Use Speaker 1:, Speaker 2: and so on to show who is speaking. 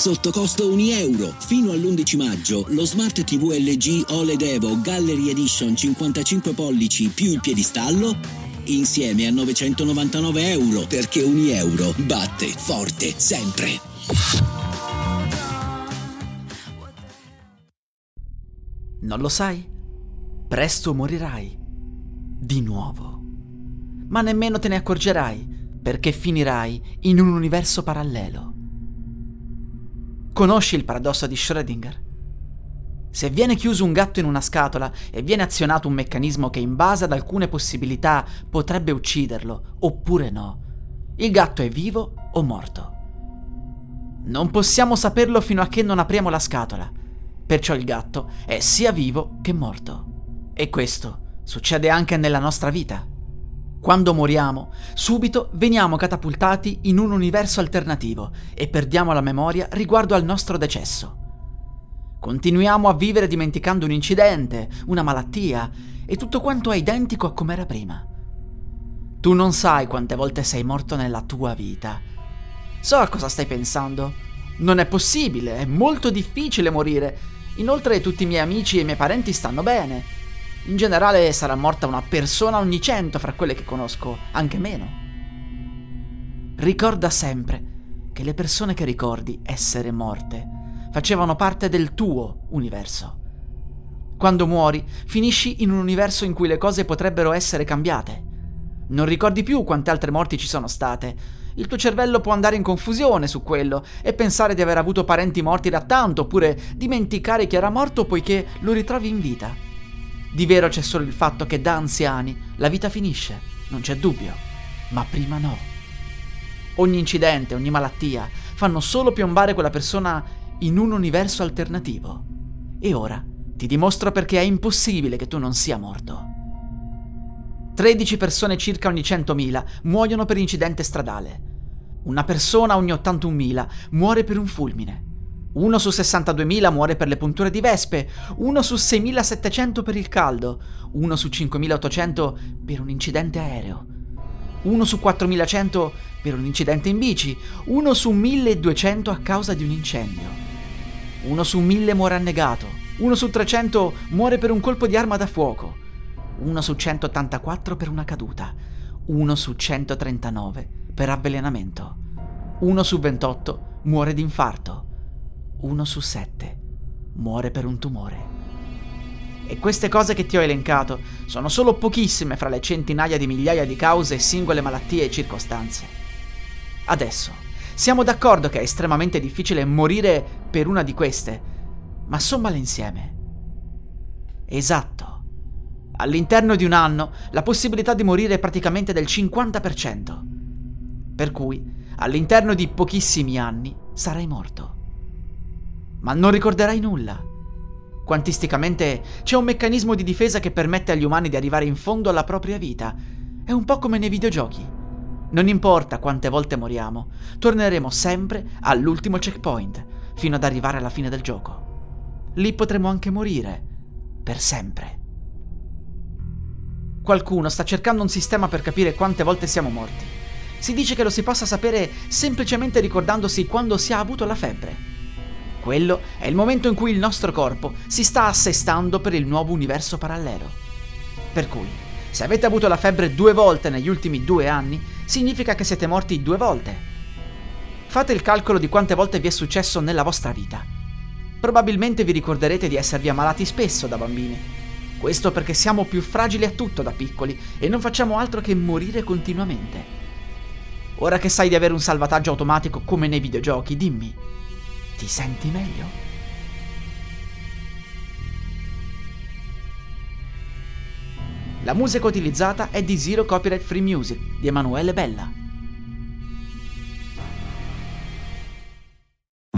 Speaker 1: sotto costo 1 euro. Fino all'11 maggio lo Smart TV LG OLED Evo Gallery Edition 55 pollici più il piedistallo insieme a 999 euro perché 1 euro batte forte sempre.
Speaker 2: Non lo sai? Presto morirai. Di nuovo. Ma nemmeno te ne accorgerai perché finirai in un universo parallelo. Conosci il paradosso di Schrödinger? Se viene chiuso un gatto in una scatola e viene azionato un meccanismo che in base ad alcune possibilità potrebbe ucciderlo, oppure no, il gatto è vivo o morto. Non possiamo saperlo fino a che non apriamo la scatola, perciò il gatto è sia vivo che morto. E questo succede anche nella nostra vita. Quando moriamo, subito veniamo catapultati in un universo alternativo e perdiamo la memoria riguardo al nostro decesso. Continuiamo a vivere dimenticando un incidente, una malattia e tutto quanto è identico a com'era prima. Tu non sai quante volte sei morto nella tua vita. So a cosa stai pensando. Non è possibile, è molto difficile morire. Inoltre tutti i miei amici e i miei parenti stanno bene. In generale sarà morta una persona ogni cento fra quelle che conosco, anche meno. Ricorda sempre che le persone che ricordi essere morte facevano parte del tuo universo. Quando muori, finisci in un universo in cui le cose potrebbero essere cambiate. Non ricordi più quante altre morti ci sono state. Il tuo cervello può andare in confusione su quello e pensare di aver avuto parenti morti da tanto, oppure dimenticare chi era morto poiché lo ritrovi in vita. Di vero c'è solo il fatto che da anziani la vita finisce, non c'è dubbio, ma prima no. Ogni incidente, ogni malattia fanno solo piombare quella persona in un universo alternativo. E ora ti dimostro perché è impossibile che tu non sia morto. 13 persone circa ogni 100.000 muoiono per incidente stradale. Una persona ogni 81.000 muore per un fulmine. Uno su 62.000 muore per le punture di vespe, uno su 6.700 per il caldo, uno su 5.800 per un incidente aereo, uno su 4.100 per un incidente in bici, uno su 1.200 a causa di un incendio, uno su 1.000 muore annegato, uno su 300 muore per un colpo di arma da fuoco, uno su 184 per una caduta, uno su 139 per avvelenamento, uno su 28 muore di infarto uno su sette muore per un tumore. E queste cose che ti ho elencato sono solo pochissime fra le centinaia di migliaia di cause, singole malattie e circostanze. Adesso, siamo d'accordo che è estremamente difficile morire per una di queste, ma sommale insieme. Esatto. All'interno di un anno la possibilità di morire è praticamente del 50%. Per cui, all'interno di pochissimi anni, sarai morto ma non ricorderai nulla. Quantisticamente c'è un meccanismo di difesa che permette agli umani di arrivare in fondo alla propria vita. È un po' come nei videogiochi. Non importa quante volte moriamo, torneremo sempre all'ultimo checkpoint, fino ad arrivare alla fine del gioco. Lì potremo anche morire, per sempre. Qualcuno sta cercando un sistema per capire quante volte siamo morti. Si dice che lo si possa sapere semplicemente ricordandosi quando si è avuto la febbre. Quello è il momento in cui il nostro corpo si sta assestando per il nuovo universo parallelo. Per cui, se avete avuto la febbre due volte negli ultimi due anni, significa che siete morti due volte. Fate il calcolo di quante volte vi è successo nella vostra vita. Probabilmente vi ricorderete di esservi ammalati spesso da bambini. Questo perché siamo più fragili a tutto da piccoli e non facciamo altro che morire continuamente. Ora che sai di avere un salvataggio automatico come nei videogiochi, dimmi, ti senti meglio? La musica utilizzata è di Zero Copyright Free Music di Emanuele Bella.